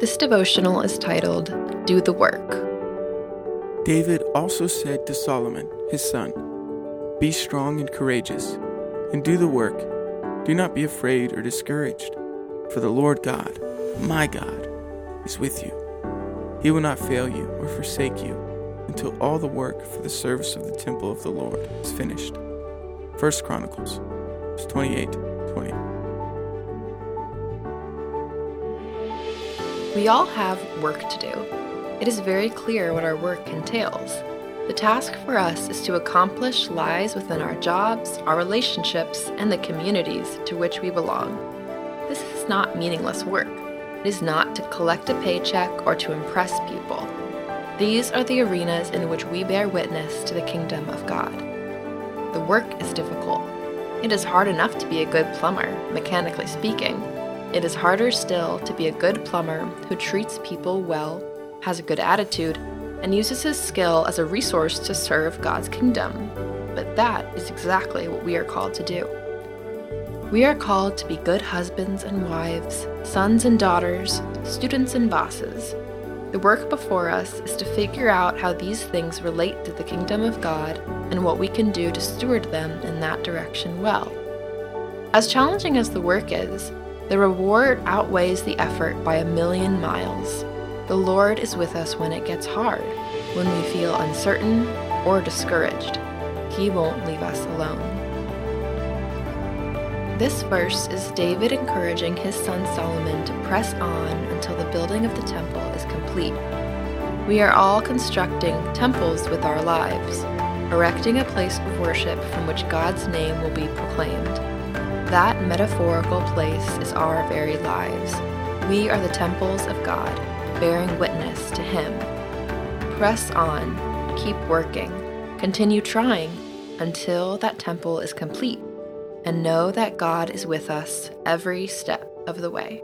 This devotional is titled Do the Work. David also said to Solomon, his son, Be strong and courageous, and do the work. Do not be afraid or discouraged, for the Lord God, my God, is with you. He will not fail you or forsake you until all the work for the service of the temple of the Lord is finished. 1 Chronicles 28 20. We all have work to do. It is very clear what our work entails. The task for us is to accomplish lies within our jobs, our relationships, and the communities to which we belong. This is not meaningless work. It is not to collect a paycheck or to impress people. These are the arenas in which we bear witness to the kingdom of God. The work is difficult. It is hard enough to be a good plumber, mechanically speaking, it is harder still to be a good plumber who treats people well, has a good attitude, and uses his skill as a resource to serve God's kingdom. But that is exactly what we are called to do. We are called to be good husbands and wives, sons and daughters, students and bosses. The work before us is to figure out how these things relate to the kingdom of God and what we can do to steward them in that direction well. As challenging as the work is, the reward outweighs the effort by a million miles. The Lord is with us when it gets hard, when we feel uncertain or discouraged. He won't leave us alone. This verse is David encouraging his son Solomon to press on until the building of the temple is complete. We are all constructing temples with our lives, erecting a place of worship from which God's name will be proclaimed. That metaphorical place is our very lives. We are the temples of God, bearing witness to Him. Press on, keep working, continue trying until that temple is complete, and know that God is with us every step of the way.